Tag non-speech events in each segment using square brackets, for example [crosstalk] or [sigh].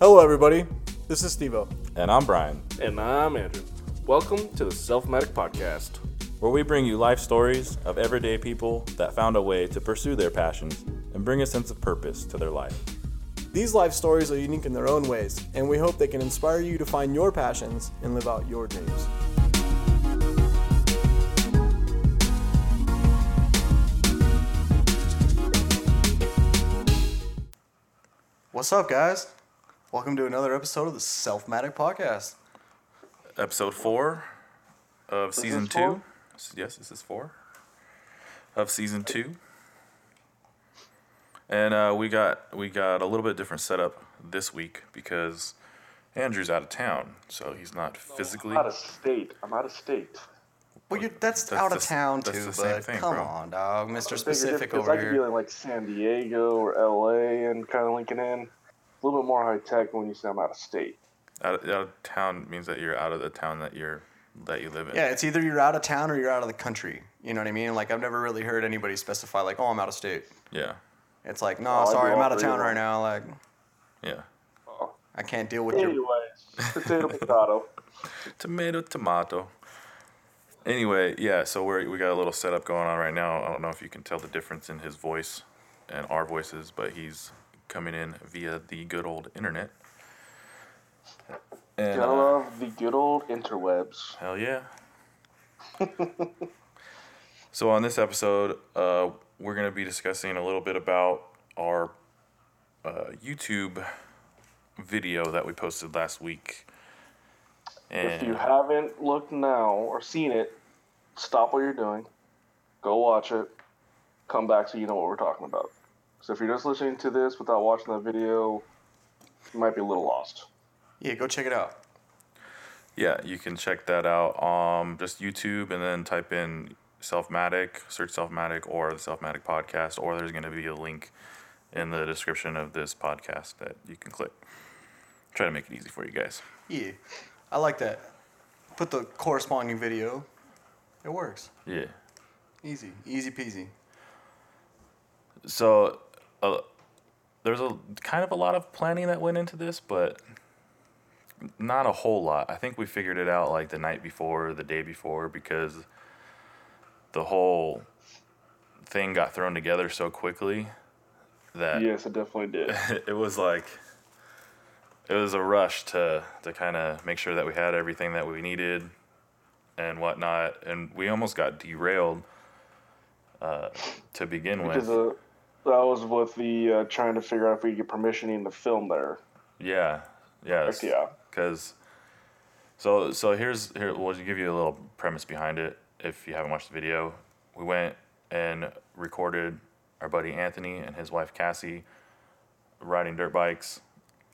Hello, everybody. This is Stevo. And I'm Brian, And I'm Andrew. Welcome to the Selfmatic Podcast. where we bring you life stories of everyday people that found a way to pursue their passions and bring a sense of purpose to their life. These life stories are unique in their own ways, and we hope they can inspire you to find your passions and live out your dreams. What's up, guys? Welcome to another episode of the Selfmatic Podcast. Episode four of season two. four? Yes, this is four of season two. And uh, we got we got a little bit different setup this week because Andrew's out of town, so he's not physically. I'm out of state. I'm out of state. Well, you're, that's, That's out of s- town that's too, the same but thing, come bro. on, dog, Mr. Specific difference, over I could be in like San Diego or LA and kind of linking in. A little bit more high tech when you say I'm out of state. Out of, out of town means that you're out of the town that you're that you live in. Yeah, it's either you're out of town or you're out of the country. You know what I mean? Like I've never really heard anybody specify like, "Oh, I'm out of state." Yeah. It's like, "No, Oh, sorry, I'm out of town right now. Like, Yeah. Oh. I can't deal with your." Anyways, potato, potato. [laughs] Tomato, tomato. Anyway, yeah, so we're, we got a little setup going on right now. I don't know if you can tell the difference in his voice and our voices, but he's coming in via the good old internet. And, Gotta uh, love the good old interwebs. hell yeah. [laughs] so, on this episode, uh, we're going to be discussing a little bit about our uh, YouTube video that we posted last week. If you haven't looked now or seen it, stop what you're doing, go watch it, come back so you know what we're talking about. So if you're just listening to this without watching that video, you might be a little lost. Yeah, go check it out. Yeah, you can check that out. Um, just YouTube and then type in Selfmatic, search Selfmatic or the Selfmatic podcast, or there's going to be a link in the description of this podcast that you can click. Try to make it easy for you guys. Yeah, I like that. Put the corresponding video. It works. Yeah. Easy, easy peasy. So, uh, there's a kind of a lot of planning that went into this, but not a whole lot. I think we figured it out like the night before, the day before, because the whole thing got thrown together so quickly that Yes, it definitely did. [laughs] it was like it was a rush to to kind of make sure that we had everything that we needed and whatnot, and we almost got derailed uh, to begin with. That was with the uh, trying to figure out if we could get permissioning to film there. Yeah, yes, Heck yeah. because so so here's here we'll give you a little premise behind it if you haven't watched the video. We went and recorded our buddy Anthony and his wife Cassie riding dirt bikes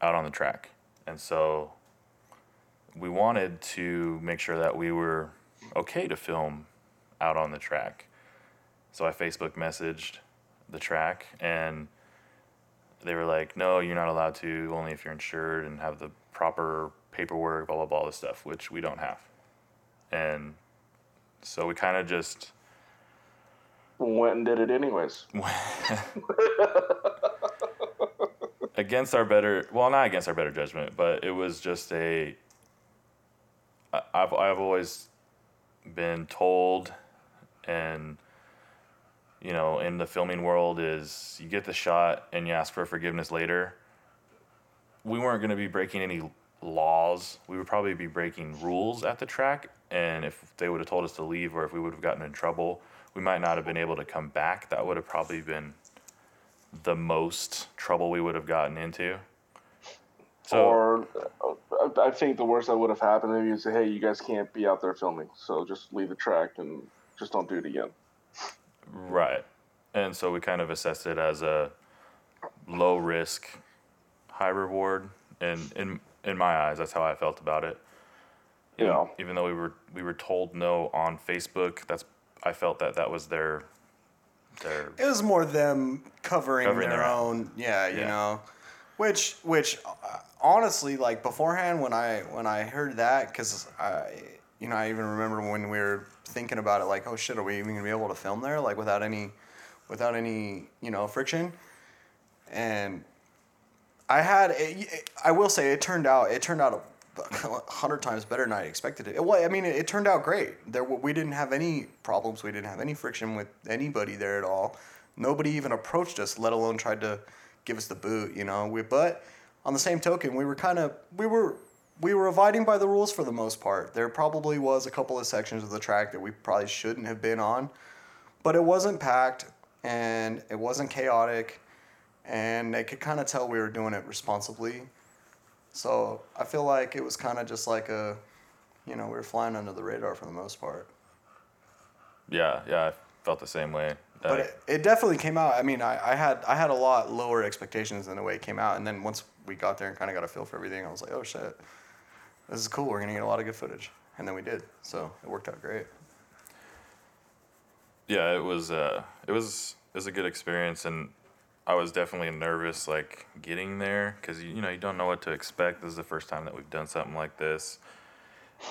out on the track, and so we wanted to make sure that we were okay to film out on the track. So I Facebook messaged the track and they were like, no, you're not allowed to, only if you're insured and have the proper paperwork, blah, blah, blah, all this stuff, which we don't have. And so we kind of just, Went and did it anyways. [laughs] against our better, well, not against our better judgment, but it was just a. I've, I've always been told and, you know, in the filming world is you get the shot and you ask for forgiveness later. We weren't going to be breaking any laws. We would probably be breaking rules at the track. And if they would have told us to leave or if we would have gotten in trouble, we might not have been able to come back. That would have probably been the most trouble we would have gotten into. So, or I- think the worst that would have happened is say, hey, you guys can't be out there filming, so just leave the track and just don't do it again. Right. And so we kind of assessed it as a low risk, high reward. And in, in my eyes, that's how I felt about it. You Yeah. even though we were we were told no on Facebook, that's I felt that that was their their It was more them covering, Covering their, their own, yeah, you Yeah. know, which which uh, honestly, like beforehand when I when I heard that, because I you know I even remember when we were thinking about it, like oh shit, are we even gonna be able to film there like without any without any you know friction, and I had it, I will say it turned out it turned out a hundred times better than I expected it. Well, I mean it, it turned out great. There we didn't have any problems. We didn't have any friction with anybody there at all. Nobody even approached us, let alone tried to give us the boot. You know, we but on the same token, we were kind of we were we were abiding by the rules for the most part. There probably was a couple of sections of the track that we probably shouldn't have been on, but it wasn't packed and it wasn't chaotic, and they could kind of tell we were doing it responsibly. So I feel like it was kind of just like a, you know, we were flying under the radar for the most part. Yeah, yeah, I felt the same way. But it, it definitely came out. I mean, I, I had I had a lot lower expectations than the way it came out, and then once we got there and kind of got a feel for everything, I was like, oh shit, this is cool. We're gonna get a lot of good footage, and then we did. So it worked out great. yeah, it was uh, it was it was a good experience, and I was definitely nervous like getting there because you, you know you don't know what to expect. This is the first time that we've done something like this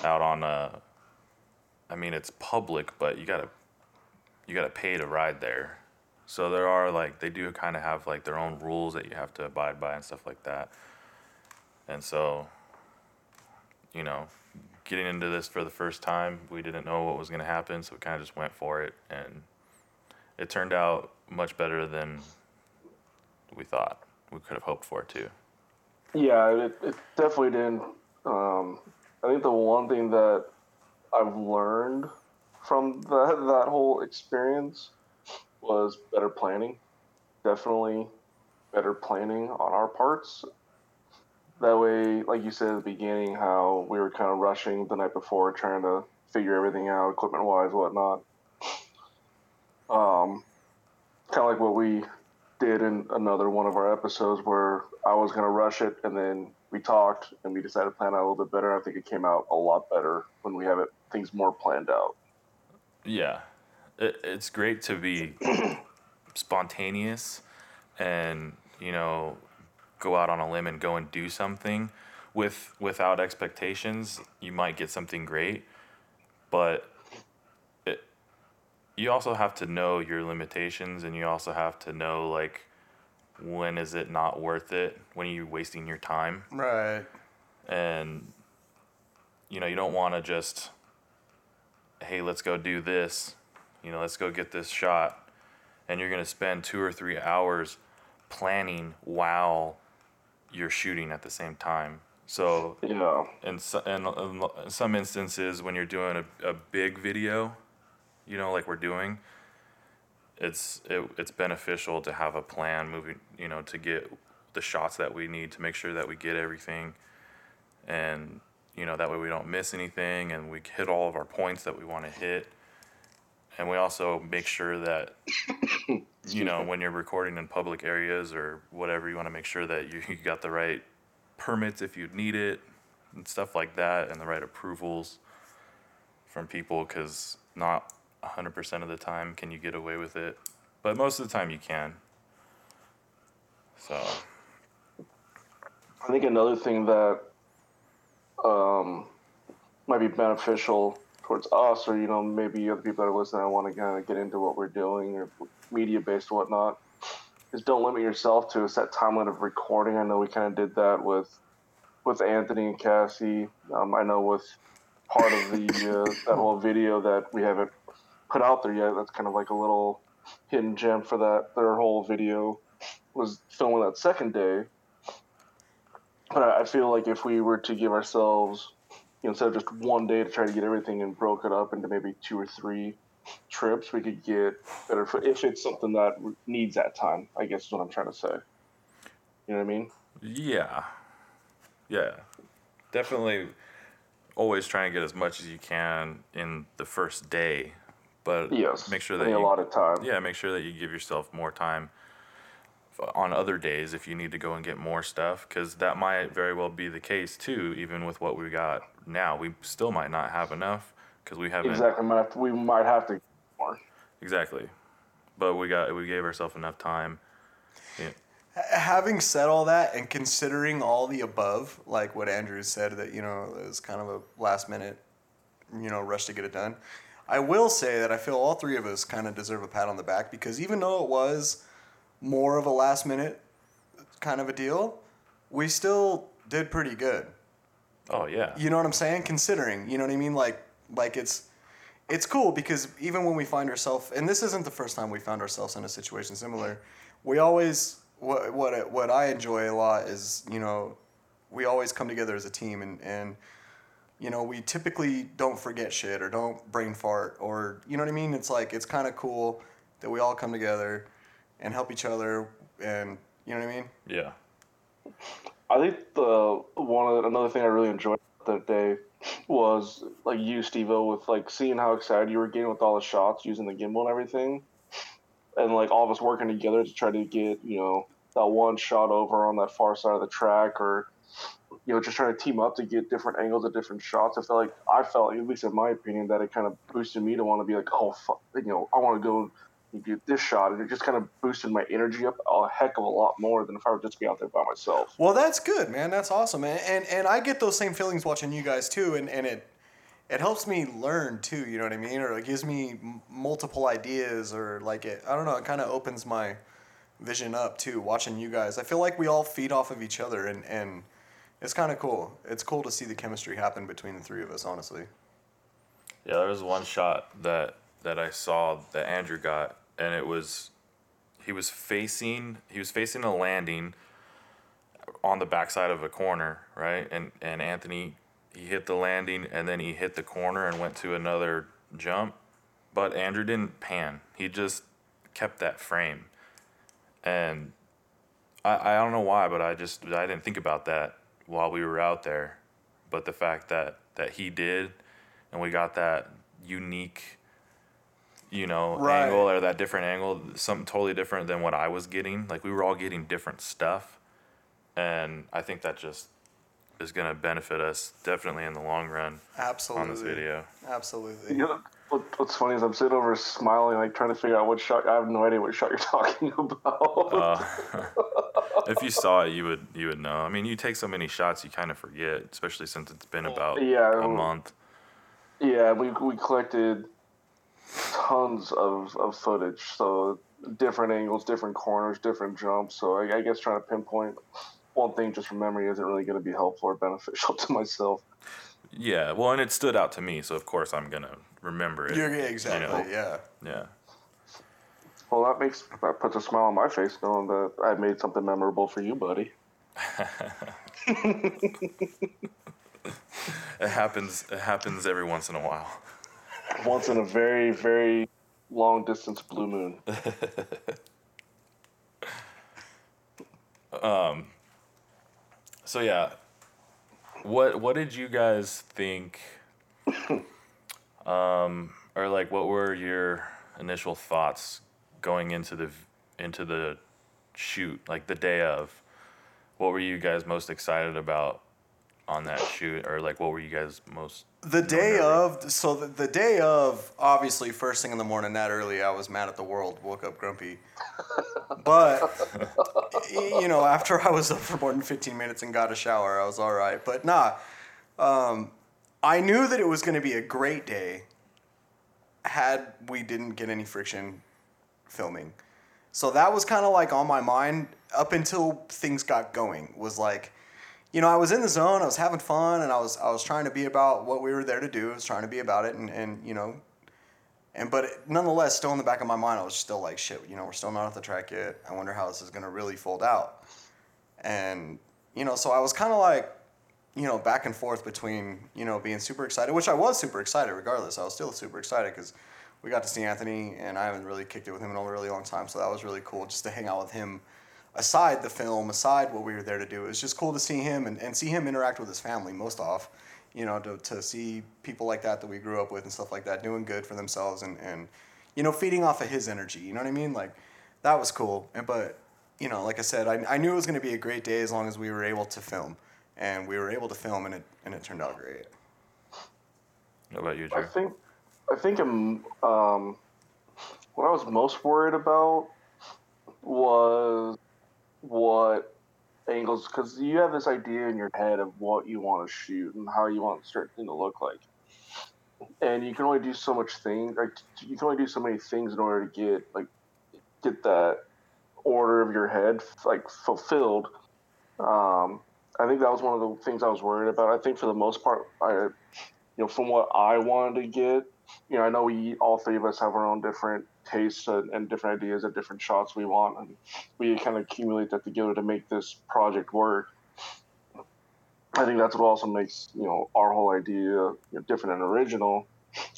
out on uh, I mean it's public, but you gotta you gotta pay to ride there. So there are like they do kind of have like their own rules that you have to abide by and stuff like that. And so, you know, getting into this for the first time, we didn't know what was going to happen, so we kind of just went for it, and it turned out much better than we thought. We could have hoped for too. Yeah, it, it definitely didn't. Um, I think the one thing that I've learned from that that whole experience was better planning. Definitely better planning on our parts. That way, like you said at the beginning, how we were kind of rushing the night before, trying to figure everything out, equipment wise, whatnot. Um, kind of like what we did in another one of our episodes where I was going to rush it and then we talked and we decided to plan out a little bit better. I think it came out a lot better when we have it things more planned out. Yeah, it, it's great to be [clears throat] spontaneous and you know go out on a limb and go and do something with without expectations. You might get something great, but it, you also have to know your limitations and you also have to know like when is it not worth it? When are you wasting your time? Right. and you know you don't want to just hey let's go do this you know let's go get this shot and you're going to spend two or three hours planning while you're shooting at the same time. So Yeah. in, so, in, in some instances when you're doing a, a big video you know like we're doing it's it, it's beneficial to have a plan moving you know to get the shots that we need to make sure that we get everything. And you know that way we don't miss anything and we hit all of our points that we want to hit and we also make sure that [laughs] you know when you're recording in public areas or whatever you want to make sure that you, you got the right permits if you need it and stuff like that and the right approvals from people because not 100% of the time can you get away with it but most of the time you can. So. I think another thing that um, might be beneficial towards us, or you know, maybe other people that are listening, I want to kind of get into what we're doing or media based whatnot, is don't limit yourself to a set time limit of recording. I know we kind of did that with with Anthony and Cassie. Um, I know with part of the uh, that whole video that we haven't put out there yet. That's kind of like a little hidden gem for that. Their whole video was filming that second day. But I feel like if we were to give ourselves, you know, instead of just one day to try to get everything and broke it up into maybe two or three trips, we could get better for if it's something that needs that time. I guess is what I'm trying to say. You know what I mean? Yeah. Yeah. Definitely always try and get as much as you can in the first day. But Yes. make sure that you, a lot of time. yeah, make sure that you give yourself more time on other days if you need to go and get more stuff cuz that might very well be the case too even with what we got now. We still might not have enough cuz we haven't Exactly. Might have to, we might have to more. Exactly. But we got we gave ourselves enough time. Yeah. Having said all that and considering all the above, like what Andrew said, that you know it was kind of a last minute, you know, rush to get it done. I will say that I feel all three of us kind of deserve a pat on the back because even though it was more of a last minute kind of a deal, we still did pretty good. Oh yeah. You know what I'm saying? Considering, you know what I mean? Like, like it's, it's cool because even when we find ourselves, and this isn't the first time we found ourselves in a situation similar, we always what what what I enjoy a lot is you know, we always come together as a team and and you know we typically don't forget shit or don't brain fart or you know what I mean. It's like it's kind of cool that we all come together and help each other and you know what I mean. Yeah. I think the one of, another thing I really enjoyed that day was like you, Steve-O, with like seeing how excited you were getting with all the shots using the gimbal and everything, and like all of us working together to try to get you know that one shot over on that far side of the track, or you know just trying to team up to get different angles of different shots. I felt like I felt, at least in my opinion, that it kind of boosted me to want to be like, oh, fuck, you know, I want to go and get this shot, and it just kind of boosted my energy up a heck of a lot more than if I were just be out there by myself. Well, that's good, man. That's awesome, and and, and I get those same feelings watching you guys too, and, and it it helps me learn too. You know what I mean? Or it gives me m- multiple ideas, or like it. I don't know. It kind of opens my vision up too. Watching you guys, I feel like we all feed off of each other, and and it's kind of cool. It's cool to see the chemistry happen between the three of us. Honestly. Yeah, there was one shot that that I saw that Andrew got, and it was he was facing he was facing a landing on the backside of a corner, right? And and Anthony he hit the landing and then he hit the corner and went to another jump, but Andrew didn't pan. He just kept that frame, and I I don't know why, but I just I didn't think about that while we were out there, but the fact that that he did and we got that unique you know Right. angle or that different angle something totally different than what i was getting like we were all getting different stuff and i think that just is going to benefit us definitely in the long run Absolutely. on this video Absolutely. You know, what's funny is I'm sitting over smiling, like trying to figure out what shot. I have no idea what shot you're [laughs] talking about. uh, [laughs] if you saw it you would you would know i mean you take so many shots you kind of forget especially since it's been about yeah, a month yeah, we we collected tons of, of footage, so different angles, different corners, different jumps. So I, I guess trying to pinpoint one thing just from memory isn't really going to be helpful or beneficial [laughs] to myself. yeah well and it stood out to me so of course i'm going to remember it You're, yeah, exactly. know. Yeah. yeah Well, that makes that puts a smile on my face knowing that I made something memorable for you, buddy. [laughs] [laughs] it happens it happens every once in a while Once in a very very long distance blue moon. [laughs] um, So yeah, what what did you guys think? [laughs] um, or like, what were your initial thoughts going into the into the shoot, like the day of? What were you guys most excited about on that shoot, or like, what were you guys most? The day of, so the, the day of, obviously, first thing in the morning, that early, I was mad at the world, woke up grumpy. [laughs] But, [laughs] you know, after I was up for more than 15 minutes and got a shower, I was all right. But nah, um, I knew that it was going to be a great day had we didn't get any friction filming. So that was kind of like on my mind up until things got going. Was like, you know, I was in the zone, I was having fun, and I was I was trying to be about what we were there to do. I was trying to be about it, and and you know, and but nonetheless, still in the back of my mind, I was still like, shit, you know, we're still not at the track yet. I wonder how this is gonna really fold out. And you know, so I was kind of like, you know, back and forth between you know being super excited, which I was super excited regardless. I was still super excited because we got to see Anthony, and I haven't really kicked it with him in a really long time, so that was really cool just to hang out with him. Aside the film, aside what we were there to do, it was just cool to see him and, and see him interact with his family most off. You know, to, to see people like that that we grew up with and stuff like that doing good for themselves and, and you know, feeding off of his energy. You know what I mean? Like, that was cool. And, but, you know, like I said, I, I knew it was going to be a great day as long as we were able to film. And we were able to film, and it, and it turned out great. What about you, Drew? I think I think um, um, what I was most worried about was what angles because you have this idea in your head of what you want to shoot and how you want certain thing to look like. and you can only do so much thing. Like you can only do so many things in order to get like get that order of your head like fulfilled. Um, I think that was one of the things I was worried about. I think for the most part, I, you know, from what I wanted to get, you know, I know we all three of us have our own different tastes and, and different ideas of different shots we want, and we kind of accumulate that together to make this project work. I think that's what also makes you know our whole idea you know, different and original.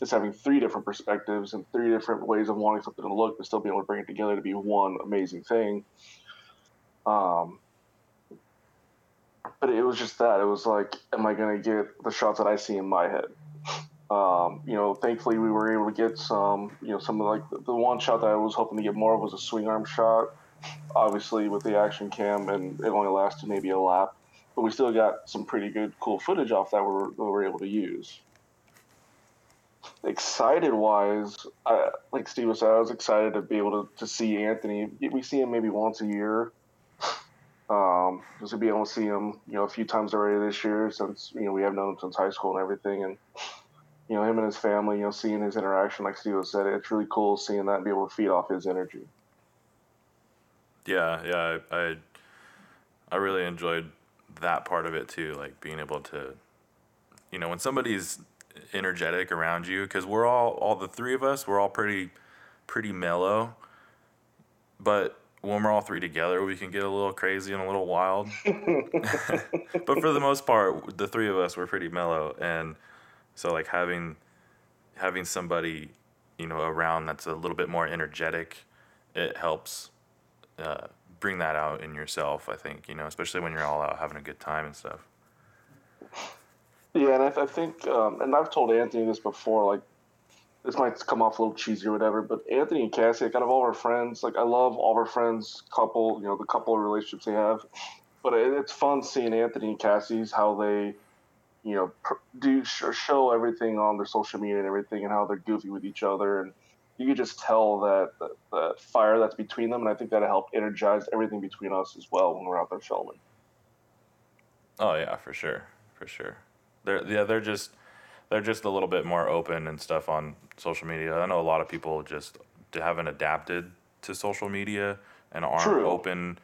Is having three different perspectives and three different ways of wanting something to look, but still being able to bring it together to be one amazing thing. Um, but it was just that it was like, am I gonna get the shots that I see in my head? Um, you know, thankfully we were able to get some. You know, some of like the, the one shot that I was hoping to get more of was a swing arm shot. Obviously, with the action cam, and it only lasted maybe a lap but we still got some pretty good, cool footage off that we were, we were able to use. Excited wise, I, like Steve was said, I was excited to be able to, to see Anthony. We see him maybe once a year. Um, just to be able to see him, you know, a few times already this year since, you know, we have known him since high school and everything. And, you know, him and his family, you know, seeing his interaction, like Steve said, it's really cool seeing that and be able to feed off his energy. Yeah, yeah, I, I, I really enjoyed that part of it too, like being able to, you know, when somebody's energetic around you, because we're all, all the three of us, we're all pretty, pretty mellow, but when we're all three together, we can get a little crazy and a little wild. [laughs] [laughs] but for the most part, the three of us were pretty mellow, and so like having, having somebody, you know, around that's a little bit more energetic, it helps. Uh, bring that out in yourself. I think you know, especially when you're all out having a good time and stuff. Yeah, and I, I think, um, and I've told Anthony this before. Like, this might come off a little cheesy or whatever, but Anthony and Cassie, like, out of all our friends, like, I love all of our friends' couple. You know, the couple of relationships they have. But it, it's fun seeing Anthony and Cassie's how they, you know, do show everything on their social media and everything, and how they're goofy with each other and you could just tell that the, the, fire that's between them, and I think that helped energize everything between us as well when we're out there filming. Oh yeah, for sure, for sure. They're yeah, they're just they're just a little bit more open and stuff on social media. I know a lot of people just haven't adapted to social media and aren't True. open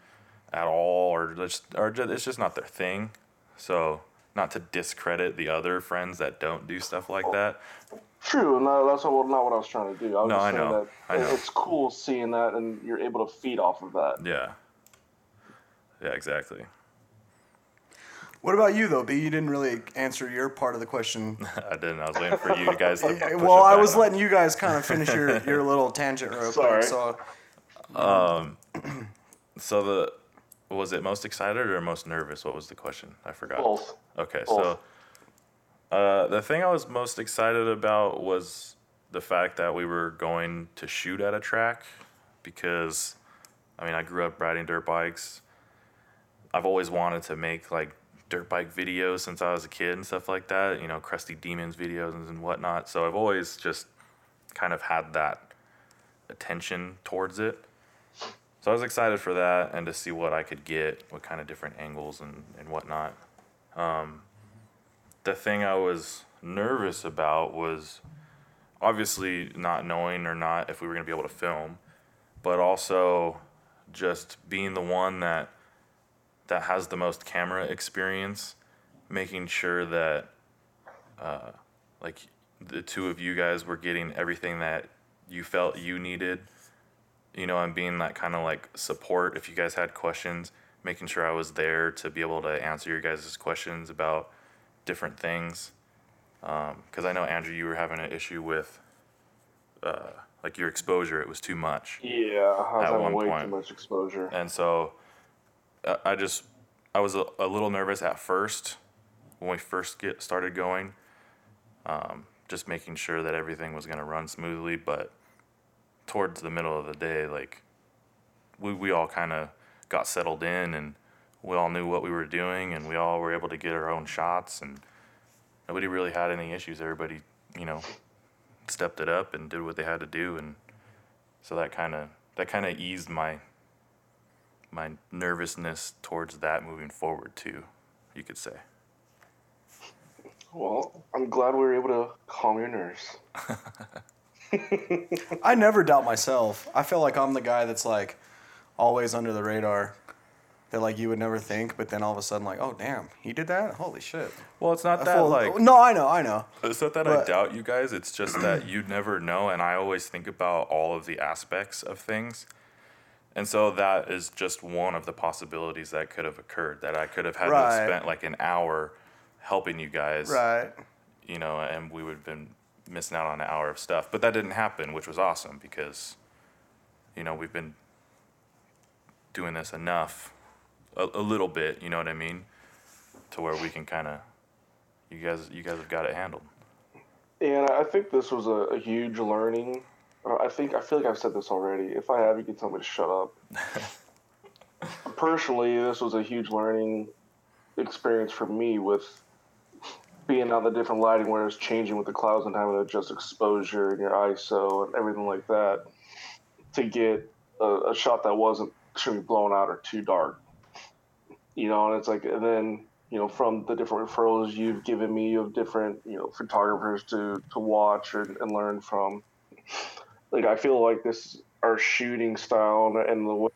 at all, or just or just, it's just not their thing. So not to discredit the other friends that don't do stuff like that, True, no, that's not what, not what I was trying to do. I was no, just I saying know. that I know. it's cool seeing that, and you're able to feed off of that. Yeah. Yeah, exactly. What about you though, B? You didn't really answer your part of the question. [laughs] I didn't. I was waiting for you guys [laughs] to. well, I was letting you guys kind of finish your, your [laughs] little tangent real Sorry. quick. So. Um. [clears throat] So the was it most excited or most nervous? What was the question? I forgot. Both. Okay, Both. so uh, the thing I was most excited about was the fact that we were going to shoot at a track because, I mean, I grew up riding dirt bikes. I've always wanted to make like dirt bike videos since I was a kid and stuff like that, you know, Crusty Demons videos and whatnot. So I've always just kind of had that attention towards it. So I was excited for that and to see what I could get, what kind of different angles and, and whatnot. Um, the thing I was nervous about was obviously not knowing or not if we were going to be able to film, but also just being the one that that has the most camera experience, making sure that uh, like the two of you guys were getting everything that you felt you needed, you know, and being that kind of like support if you guys had questions, making sure I was there to be able to answer your guys' questions about different things. Because um, I know Andrew, you were having an issue with uh, like your exposure; it was too much. Yeah, I was having way point. too much exposure. And so, uh, I just I was a, a, little nervous at first when we first get started going, um, just making sure that everything was going to run smoothly. But towards the middle of the day, like we we all kind of got settled in and we all knew what we were doing and we all were able to get our own shots and nobody really had any issues. Everybody, you know, stepped it up and did what they had to do and so that kind of that kind of eased my my nervousness towards that moving forward too, you could say. Well, I'm glad we were able to calm your nerves. [laughs] I never doubt myself. I feel like I'm the guy that's like always under the radar. That like you would never think, but then all of a sudden like, oh damn, he did that. Holy shit. Well, it's not I that feel- like no, I know, I know. It's not that I doubt you guys. It's just that you never know, and I always think about all of the aspects of things, and so that is just one of the possibilities that could have occurred. That I could have had to Right. have spent like an hour helping you guys, Right. you know, and we would have been missing out on an hour of stuff. But that didn't happen, which was awesome because, you know, we've been doing this enough, a, a little bit. You know what I mean, to where we can kind of, you guys, you guys have got it handled. And I think this was a, a huge learning. Uh, I think I feel like I've said this already. If I have, you can tell me to shut up. [laughs] Personally, this was a huge learning experience for me with being on the different lighting where it's changing with the clouds and having to adjust exposure and your ISO and everything like that to get a, a shot that wasn't extremely blown out or too dark. You know, and it's like, and then you know, from the different referrals you've given me of different, you know, photographers to, to watch and, and learn from. Like, I feel like this, our shooting style and the way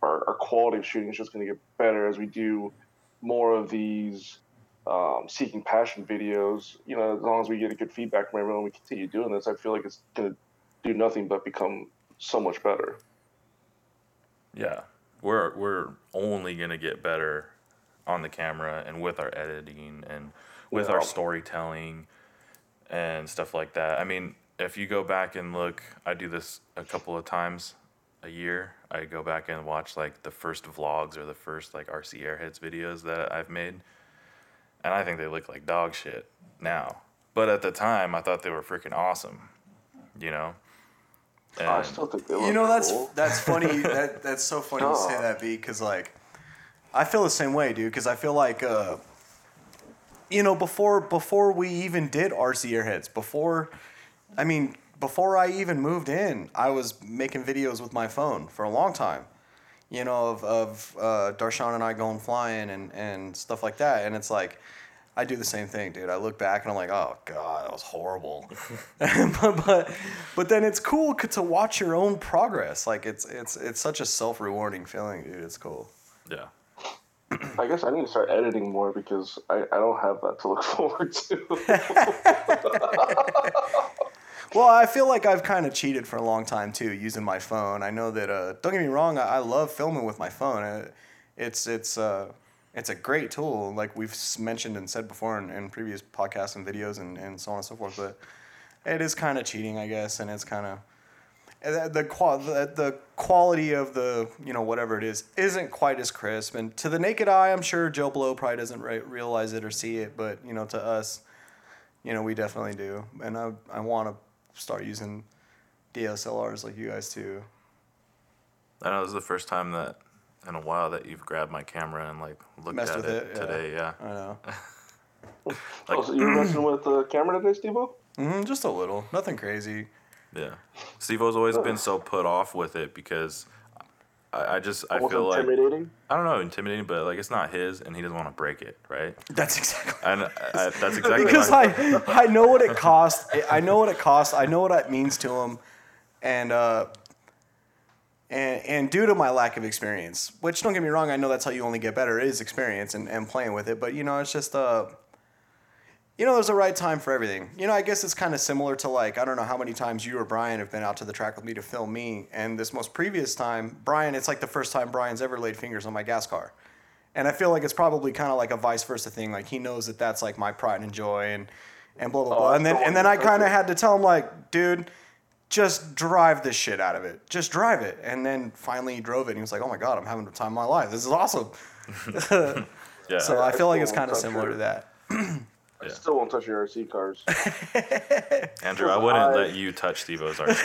our, our quality of shooting is just going to get better as we do more of these um, seeking passion videos. You know, as long as we get a good feedback from everyone, we continue doing this. I feel like it's going to do nothing but become so much better. Yeah, we're we're only gonna get better on the camera and with our editing and with our storytelling and stuff like that. I mean, if you go back and look, I do this a couple of times a year. I go back and watch like the first vlogs or the first like RC Airheads videos that I've made, and I think they look like dog shit now. But at the time, I thought they were freaking awesome. You know. I still think they look You know that's cool. that's funny. [laughs] that that's so funny to say that, B, because like I feel the same way, dude. Because I feel like uh, you know before before we even did RC Airheads, before I mean before I even moved in, I was making videos with my phone for a long time. You know of of uh, Darshan and I going flying and and stuff like that, and it's like. I do the same thing, dude. I look back and I'm like, oh god, that was horrible. [laughs] [laughs] but, but but then it's cool to watch your own progress. Like it's it's it's such a self rewarding feeling, dude. It's cool. yeah. [clears throat] I guess I need to start editing more because I, I don't have that to look [laughs] forward to. Well, I feel like I've kind of cheated for a long time too, using my phone. I know that. Uh, don't get me wrong. I, I love filming with my phone. Uh, It's it's uh, it's a great tool, like we've mentioned and said before in, in previous podcasts and videos and, and so on and so forth. But it is kind of cheating, I guess, and it's kind of the the, qual- the the quality of the you know whatever it is isn't quite as crisp. And to the naked eye, I'm sure Joe Blow probably doesn't re- realize it or see it, but you know to us, you know we definitely do. And I I want to start using DSLRs like you guys too. I know this is the first time that in a while that you've grabbed my camera and like looked Messed at with it, it, today. Yeah. I know. [laughs] oh, so you were messing with the camera today, Steve? hmm just a little, nothing crazy. Yeah. Steve O's always been so put off with it because I, I just I Almost feel like intimidating. I don't know intimidating, but like it's not his and he doesn't want to break it, right? That's exactly. And [laughs] I, I, that's exactly because I I know what it costs. I know what it costs. I know what it means to him, and uh, and and due to my lack of experience, which don't get me wrong, I know that's how you only get better is experience and, and playing with it. But you know, it's just uh, you know, there's a right time for everything. You know, I guess it's kind of similar to like I don't know how many times you or Brian have been out to the track with me to film me, and this most previous time, Brian, it's like the first time Brian's ever laid fingers on my gas car. And I feel like it's probably kind of like a vice versa thing. Like he knows that that's like my pride and joy, and and blah blah Oh, blah. I And then and then I want you to kind of had to tell him like, dude, just drive the shit out of it. Just drive it. And then finally he drove it, and he was like, oh my god, I'm having the time of my life. This is awesome. [laughs] yeah. [laughs] So I feel like it's kind of similar to that. [clears throat] I still won't touch your RC cars. [laughs] Andrew, I wouldn't I- let you touch Steve O's RC.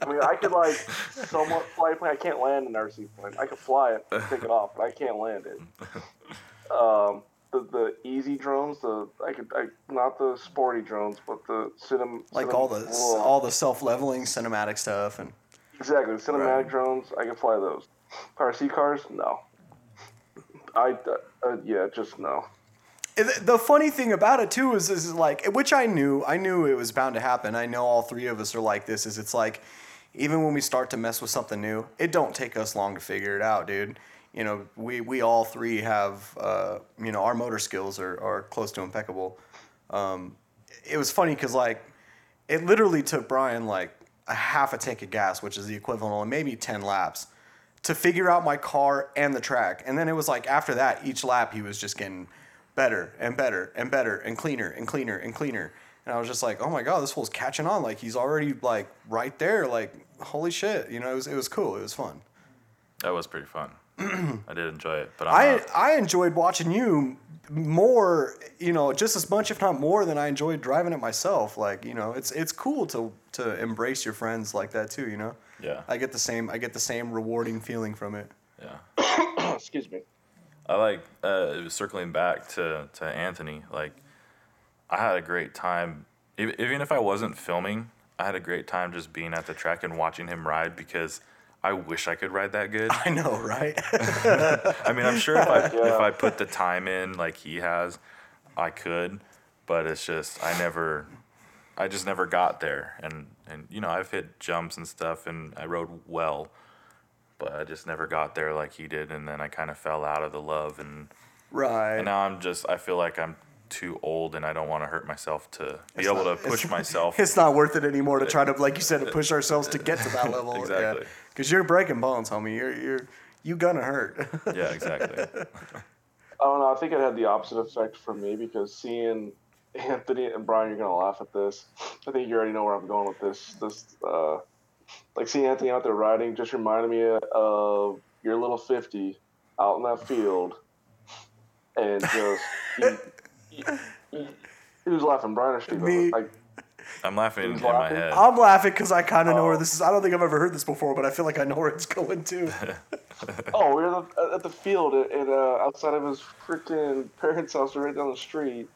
I mean, I could like somewhat fly a plane. I can't land an RC plane. I could fly it, take it off, but I can't land it. Um, the the easy drones, the I could I not the sporty drones, but the cinem Like cinem- all the Whoa. all the self leveling cinematic stuff and exactly the cinematic Right. drones. I can fly those. RC cars, no. I uh, yeah, just no. The- The funny thing about it too is, is like, which I knew, I knew it was bound to happen. I know all three of us are like this. Is it's like, even when we start to mess with something new, it don't take us long to figure it out, dude. You know, we we all three have, uh, you know, our motor skills are are close to impeccable. Um, it was funny because like, it literally took Brian like a half a tank of gas, which is the equivalent of maybe ten laps, to figure out my car and the track. And then it was like after that, each lap he was just getting better and better and better and cleaner and cleaner and cleaner. And I was just like, oh my god, this fool's catching on. Like he's already like right there. Like holy shit, you know, it was it was cool. It was fun. That was pretty fun. [clears throat] I did enjoy it, but I'm I not- I enjoyed watching you more, you know, just as much if not more than I enjoyed driving it myself. Like you know, it's it's cool to to embrace your friends like that too. You know. Yeah, I get the same I get the same rewarding feeling from it. yeah. [coughs] Excuse me. I like uh, circling back to, to Anthony. Like, I had a great time. Even, even if I wasn't filming, I had a great time just being at the track and watching him ride because I wish I could ride that good. [laughs] I know, right? [laughs] I mean, I'm sure if I [laughs] Yeah. if I put the time in like he has, I could, but it's just I never, I just never got there. And and you know I've hit jumps and stuff, and I rode well, but I just never got there like he did. And then I kind of fell out of the love, and right. and now I'm just I feel like I'm too old, and I don't want to hurt myself to be It's able not- to push it's- myself. [laughs] It's not worth it anymore to try to, like you said, to [laughs] push ourselves to get to that level. Exactly. Because you're breaking bones, homie. You're you're you gonna hurt. yeah, exactly. [laughs] I don't know. I think it had the opposite effect for me because seeing Anthony and Brian, you're gonna laugh at this. I think you already know where I'm going with this. This, uh, like seeing Anthony out there riding, just reminded me of your little fifty out in that field, and just he, he, he, he was laughing. Brian or Steve, Me. like I'm laughing in He's my head. I'm laughing because I kind of know where Oh. this is. I don't think I've ever heard this before, but I feel like I know where it's going to. [laughs] Oh, we were at- at the field at, at, uh, outside of his freaking parents' house right down the street,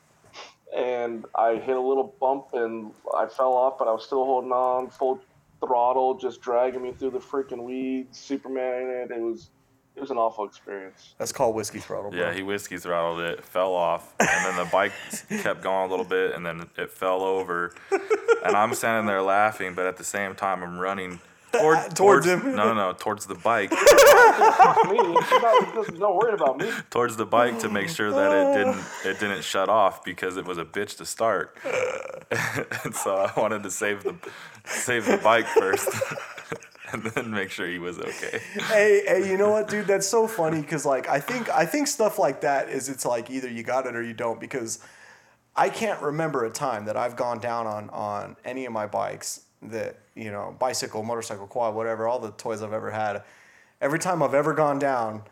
and I hit a little bump and I fell off, but I was still holding on, full throttle, just dragging me through the freaking weeds, Superman in it. It was, it was an awful experience. That's called whiskey throttle. Bro. Yeah, he whiskey throttled it, fell off, and then the bike [laughs] kept going a little bit, and then it fell over. And I'm standing there laughing, but at the same time, I'm running toward, [laughs] Towards him. No, no, no, towards the bike, [laughs] me, he's not, he's not worried about me. towards the bike to make sure that it didn't it didn't shut off because it was a bitch to start. [laughs] and so I wanted to save the save the bike first, and then make sure he was okay. hey, hey, you know what, dude? That's so funny because like I think I think stuff like that is it's like either you got it or you don't because I can't remember a time that I've gone down on on any of my bikes that you know bicycle, motorcycle, quad, whatever, all the toys I've ever had. Every time I've ever gone down,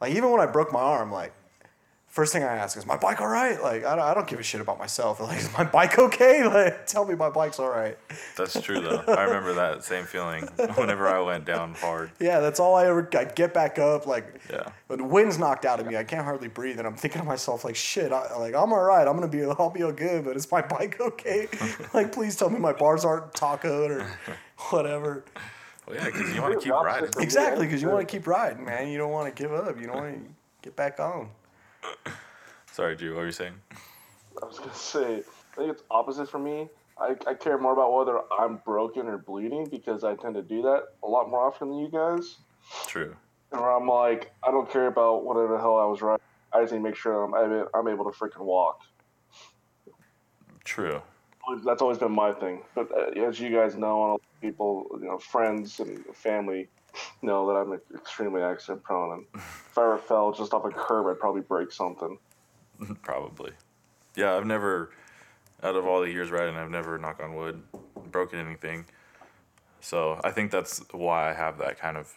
like even when I broke my arm, like first thing I ask is my bike all right? Like I don't, I don't give a shit about myself. [laughs] Like is my bike okay? [laughs] Like tell me my bike's all right. That's true though. I remember that same feeling [laughs] whenever I went down hard. Yeah, that's all I ever. I get back up like. Yeah. The wind's knocked out of me, I can't hardly breathe, and I'm thinking to myself like, "Shit, I, like I'm all right. I'm gonna be, I'll be all good, but is my bike okay? like, please tell me my bars aren't tacoed or whatever. Well, yeah, because you want to keep riding. Exactly, because you want to keep riding, man. You don't want to give up. You don't want to get back on. Sorry, Drew. What were you saying? I was gonna say, I think it's opposite for me. I, I care more about whether I'm broken or bleeding because I tend to do that a lot more often than you guys. True. And where I'm like, I don't care about whatever the hell I was riding. I just need to make sure I'm I'm, able to freaking walk. True. That's always been my thing. But uh, as you guys know, and all the people, you know, friends and family [laughs] know that I'm extremely accident prone. And if I ever fell just off a curb, I'd probably break something. [laughs] Probably. Yeah, I've never, out of all the years riding, I've never, knock on wood, broken anything. So I think that's why I have that kind of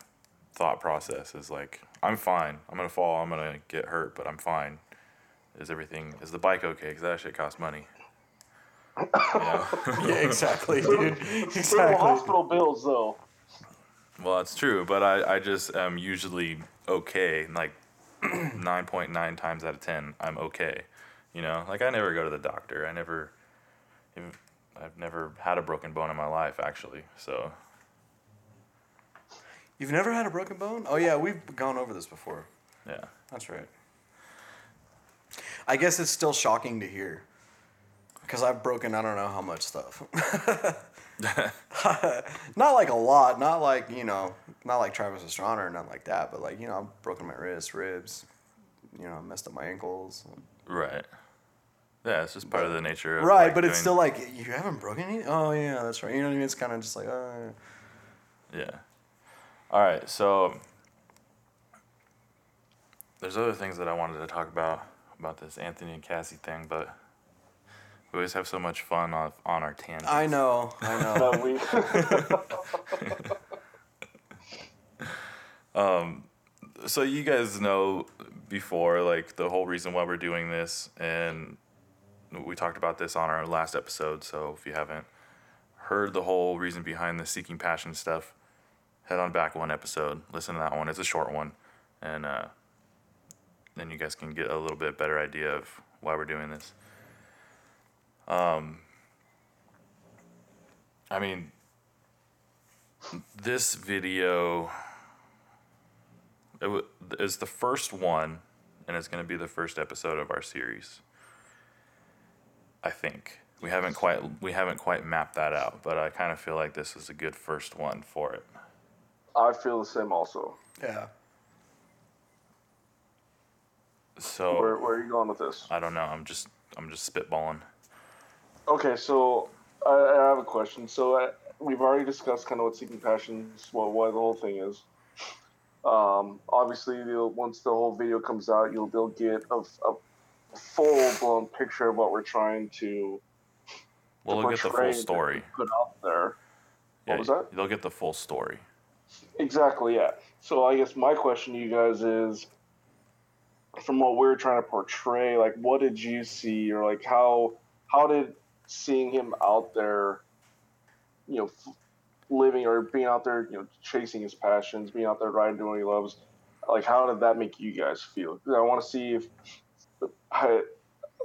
thought process is like, I'm fine. I'm going to fall. I'm going to get hurt, but I'm fine. Is everything, is the bike okay? Because that shit costs money. [laughs] You know? Yeah, exactly, dude. Little Exactly. hospital bills, though. Well, that's true, but I, I just am usually okay. Like [clears throat] 9.9 times out of 10, I'm okay. You know, like I never go to the doctor. I never, I've never had a broken bone in my life, actually. So You've never had a broken bone? Oh yeah, we've gone over this before. Yeah. That's right. I guess it's still shocking to hear. Because I've broken I don't know how much stuff. [laughs] [laughs] not like a lot, not like, you know, not like Travis Pastrana or nothing like that, but like, you know, I've broken my wrists, ribs, you know, messed up my ankles. Right. Yeah, it's just part of the nature of Right, like, but it's still like, you haven't broken any? Oh, yeah, that's right. You know what I mean? It's kind of just like, uh, Yeah. All right, so there's other things that I wanted to talk about about this Anthony and Cassie thing, but we always have so much fun on on our tangents. I know, I know. [laughs] That we [laughs] [laughs] So you guys know before like the whole reason why we're doing this and we talked about this on our last episode, so if you haven't heard the whole reason behind the seeking passion stuff, head on back one episode, listen to that one. It's a short one and uh then you guys can get a little bit better idea of why we're doing this. Um I mean this video it w- is the first one, and it's going to be the first episode of our series. I think we haven't quite we haven't quite mapped that out, but I kind of feel like this is a good first one for it. I feel the same also. yeah. So Where, where are you going with this? I don't know. I'm just I'm just spitballing. Okay, so I, I have a question. So uh, we've already discussed kind of what seeking passions, what why the whole thing is. Um, obviously, once the whole video comes out, you'll they'll get a, a full blown picture of what we're trying to Well, to they'll get the full story. put out there. Yeah, was that? They'll get the full story. Exactly, yeah. So I guess my question to you guys is from what we're trying to portray, like what did you see or like how how did seeing him out there, you know, f- living or being out there, you know, chasing his passions, being out there riding doing what he loves, like how did that make you guys feel? I want to see if I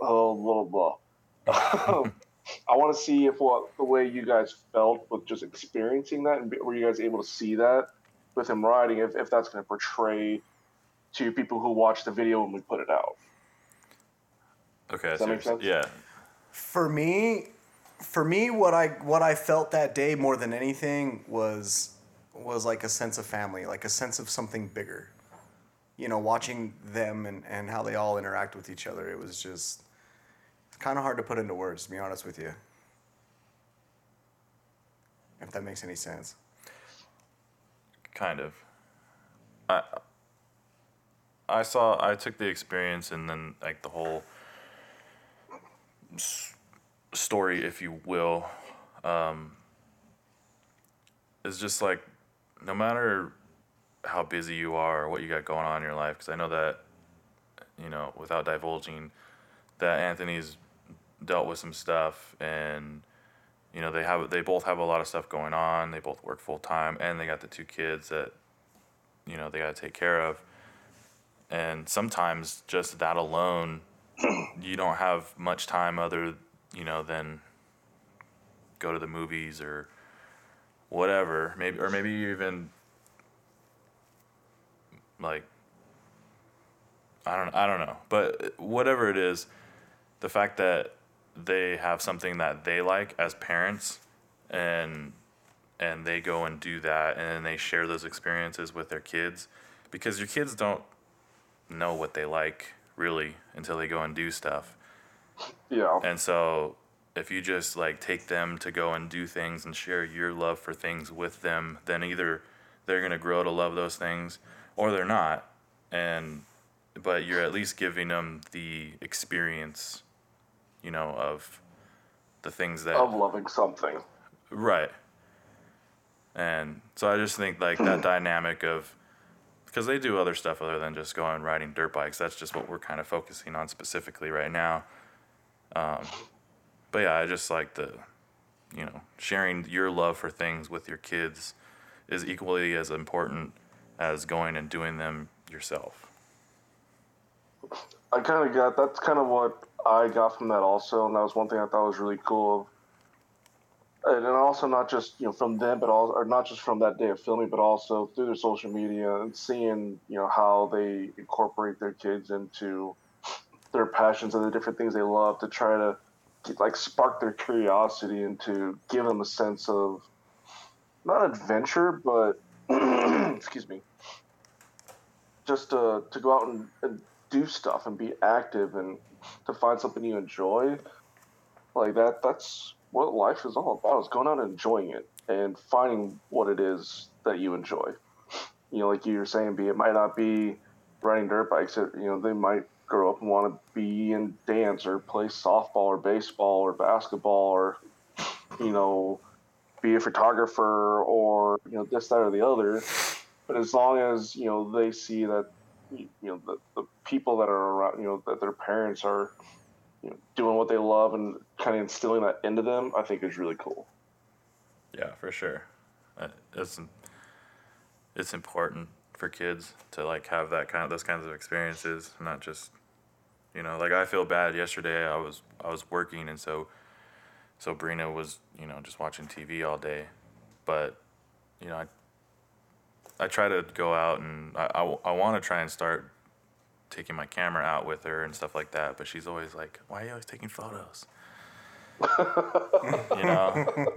oh blah blah. [laughs] [laughs] I want to see if what the way you guys felt with just experiencing that, and were you guys able to see that with him riding? If, if that's going to portray to people who watch the video when we put it out. Okay. that so make sense? Yeah. For me, for me, what I what I felt that day more than anything was was like a sense of family, like a sense of something bigger. You know, watching them and, and how they all interact with each other, it was just kind of hard to put into words, to be honest with you. If that makes any sense. kind of i i saw i took the experience and then like the whole story if you will um is just like no matter how busy you are or what you got going on in your life because i know that you know without divulging that anthony's dealt with some stuff and you know they have they both have a lot of stuff going on. They both work full time and they got the two kids that you know they got to take care of. And sometimes just that alone you don't have much time other you know than go to the movies or whatever. Maybe or maybe you even like I don't I don't know. But whatever it is the fact that they have something that they like as parents and and they go and do that and then they share those experiences with their kids because your kids don't know what they like really until they go and do stuff Yeah. and so if you just like take them to go and do things and share your love for things with them then either they're going to grow to love those things or they're not and but you're at least giving them the experience you know of the things that Of loving something. Right. And so I just think like that [clears throat] dynamic of because they do other stuff other than just going riding dirt bikes. That's just what we're kind of focusing on specifically right now. Um, but yeah, I just like the, you know, sharing your love for things with your kids is equally as important as going and doing them yourself. I kind of got that's kind of what I got from that also, and that was one thing I thought was really cool. And also not just you know from them, but also or not just from that day of filming, but also through their social media and seeing you know how they incorporate their kids into their passions and the different things they love to try to like spark their curiosity and to give them a sense of not adventure, but [clears throat] excuse me, just to to go out and, and do stuff and be active and to find something you enjoy. Like that that's what life is all about is going out and enjoying it and finding what it is that you enjoy. You know like you were saying be it might not be riding dirt bikes it, you know they might grow up and want to be in dance or play softball or baseball or basketball or you know be a photographer or you know this that or the other. But as long as you know they see that you know the, the people that are around you know that their parents are you know, doing what they love and kind of instilling that into them i think is really cool Yeah, for sure. It's it's important for kids to like have that kind of those kinds of experiences, not just you know like I feel bad. Yesterday I was I was working and so so Brina was you know just watching TV all day, but you know I I try to go out and I I, I want to try and start taking my camera out with her and stuff like that, but she's always like, "Why are you always taking photos?" [laughs] you know,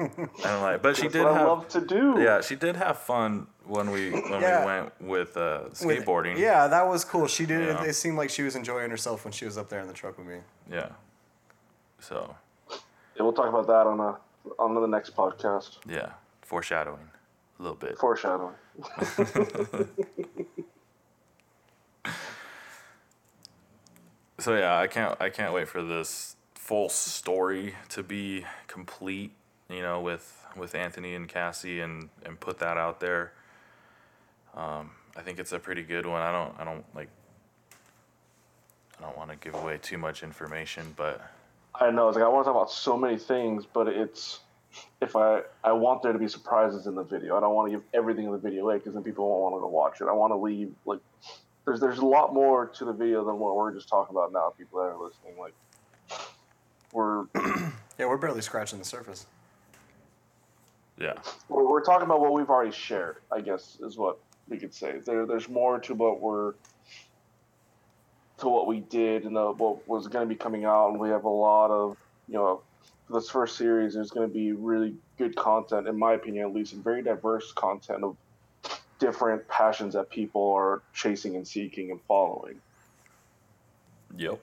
and I'm like, but she That's did what i have love to do yeah, she did have fun when we when Yeah. we went with uh, With- skateboarding. yeah, that was cool. She did. Yeah. It, it seemed like she was enjoying herself when she was up there in the truck with me. Yeah. So yeah, we'll talk about that on a on the next podcast yeah, foreshadowing a little bit. foreshadowing [laughs] [laughs] So yeah, I can't I can't wait for this full story to be complete. You know, with with Anthony and Cassie and and put that out there. Um, I think it's a pretty good one. I don't I don't like. I don't want to give away too much information, but I know. It's like I want to talk about so many things, but it's if I I want there to be surprises in the video. I don't want to give everything in the video away because then people won't want to go watch it. I want to leave like there's there's a lot more to the video than what we're just talking about now. People that are listening, like we're [clears throat] Yeah, we're barely scratching the surface. yeah, we're, we're talking about what we've already shared. I guess is what we could say. There there's more to what we're to what we did and the, what was going to be coming out, and we have a lot of you know this first series. There's going to be really good content, in my opinion, at least, and very diverse content of different passions that people are chasing and seeking and following. yep.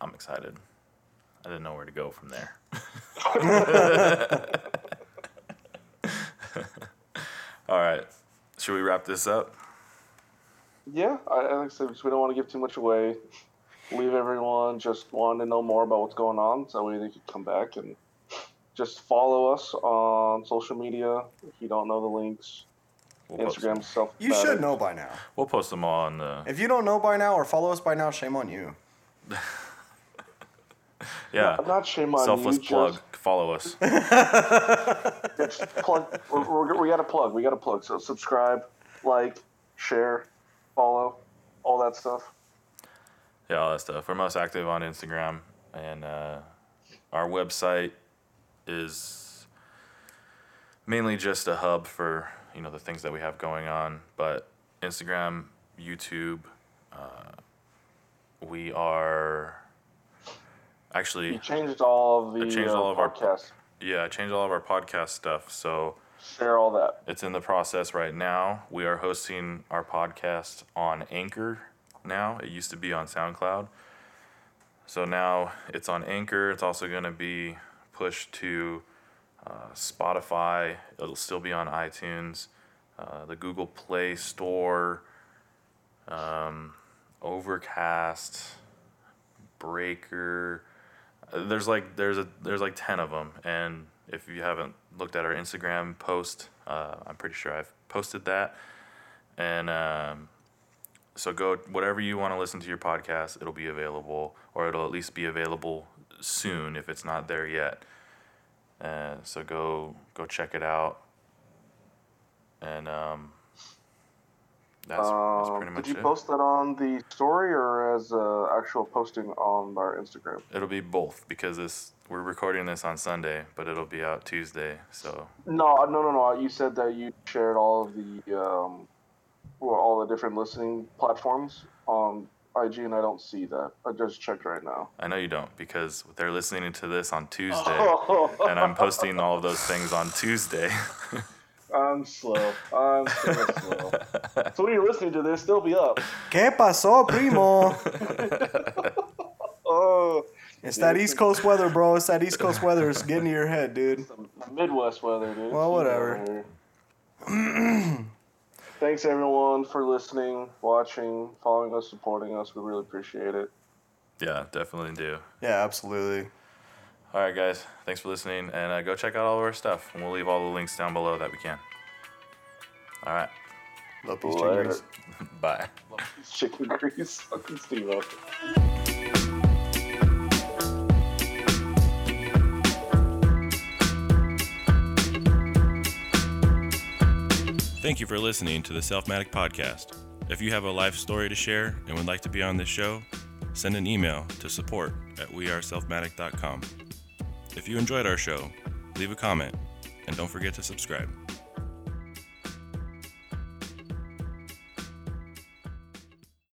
I'm excited. I didn't know where to go from there. [laughs] All right. Should we wrap this up? Yeah, I, I said, we don't want to give too much away. Leave everyone just wanting to know more about what's going on, so that way they could come back and just follow us on social media. If you don't know the links, We'll Instagram self. You should know by now. we'll post them all on the. If you don't know by now or follow us by now, shame on you. [laughs] Yeah. I'm not shame on Selfless you. plug. Just, Follow us. [laughs] just plug. We're, we're, we got to plug. We got to plug. So subscribe, like, share, follow, all that stuff. Yeah, all that stuff. We're most active on Instagram, and uh, our website is mainly just a hub for you know the things that we have going on. But Instagram, YouTube, uh, we are actually We changed all of the I changed uh, all of our- podcasts. yeah I changed all of our podcast stuff. So Share all that. it's in the process right now. We are hosting our podcast on Anchor now. It used to be on SoundCloud. So now it's on Anchor. It's also going to be pushed to uh, Spotify. It'll still be on iTunes, uh, the Google Play Store, um, Overcast, Breaker. Uh, There's like there's a there's like ten of them, and if you haven't looked at our Instagram post, uh, I'm pretty sure I've posted that. And um, so go whatever you want to listen to your podcast, it'll be available, or it'll at least be available soon if it's not there yet. Uh, so go go check it out. And um, That's, that's Um, pretty much it. did you it. post that on the story or as uh, actual posting on our Instagram? It'll be both because this we're recording this on Sunday, but it'll be out Tuesday. So No, no, no, no. You said that you shared all of the um, well, all the different listening platforms on IG, and I don't see that. I just checked right now. I know you don't because they're listening to this on Tuesday, and I'm posting all of those things on Tuesday. [laughs] I'm slow. I'm so slow. So when you're listening to this, they'll still be up. ¿Qué pasó, primo? [laughs] Oh, It's that East Coast weather, bro. It's that East Coast weather. It's getting to your head, dude. Midwest weather, dude. Well, whatever. [clears throat] Thanks everyone for listening, watching, following us, supporting us. We really appreciate it. yeah, definitely do. Yeah, absolutely. All right, guys. Thanks for listening, and uh, go check out all of our stuff. And we'll leave all the links down below that we can. All right. Love peace, Later. chickens. [laughs] Bye. Chicken grease. Fucking Steve. Thank you for listening to the Selfmatic Podcast. If you have a life story to share and would like to be on this show, send an email to support at weareselfmatic.com. If you enjoyed our show, leave a comment and don't forget to subscribe.